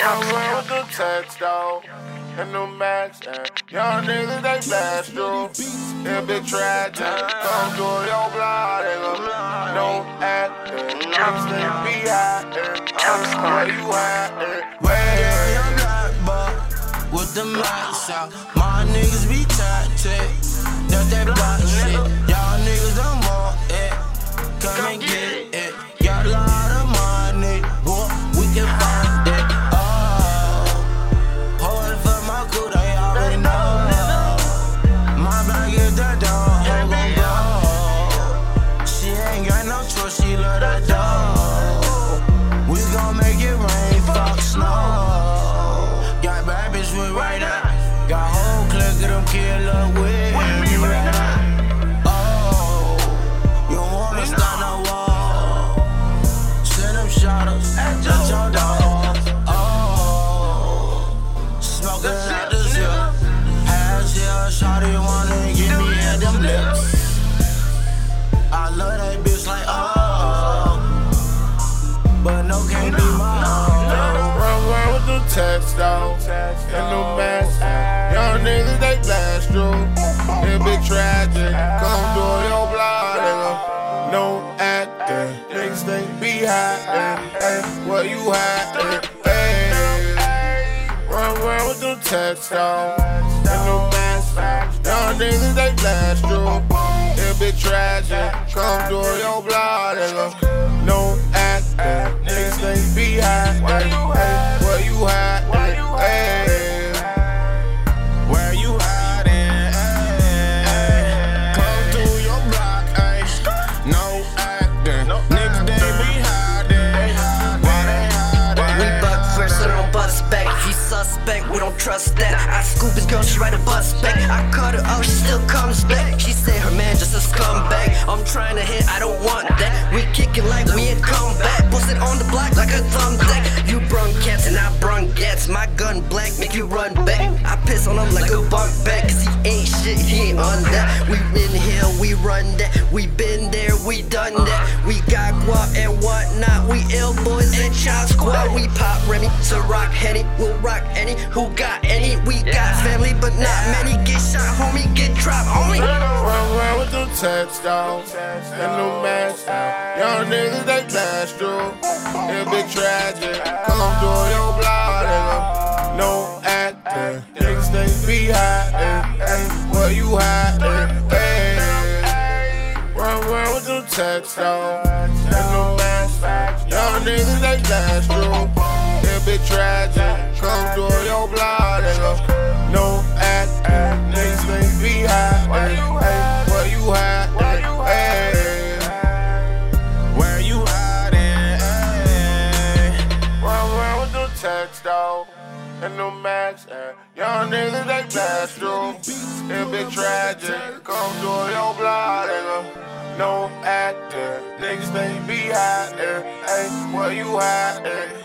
Run around with the text though, and the max, and young niggas they blast through. It be tragic, come through your blood, nigga. No acting, niggas they be hiding. Where you at? Where? Young black boy with the lights out. My niggas be tactic. That's that here, wanna give me at them lips. I love that bitch like oh, but no can't be mine. Run around with the text though, and the mask. Young niggas they blast through. It be tragic, come through your blood, nigga. No acting, niggas they be hiding. Hey, where you hiding? Hey, run around with the text though. Niggas they blast through. It be tragic, come through your blood, nigga. No acting, niggas they be hiding. Hey, where you hiding? Hey. Where you hiding? Come through your block, ay. No acting. Niggas they be hiding. Why they hiding? We buck first, so don't bust back. Suspect, we don't trust that. I scoop his girl, she write a bust back. I cut her off, she still comes back. She said her man just a scumbag. I'm trying to hit, I don't want that. We kicking like we ain't come back. Bust it on the block like a thumbtack. You brung cats and I brung gats. My gun black, make you run back. I piss on him like a bunk back. Cause he ain't shit, he ain't on that. We Remy to rock Henny. We'll rock any who got any. We got family, but not many. Get shot, homie, get dropped, homie. Run around with the text down and the mask down. Young niggas they blast through. It be tragic. Come through your blood, nigga. No acting. Niggas they be hiding. Hey, where you hiding? Hey. Run around with the text down and no mask. Young niggas they blast through. Dog and the max. And young niggas they blast through. It be tragic. Come through your blood, nigga. No acting. Niggas they be hiding. Hey, where you hiding?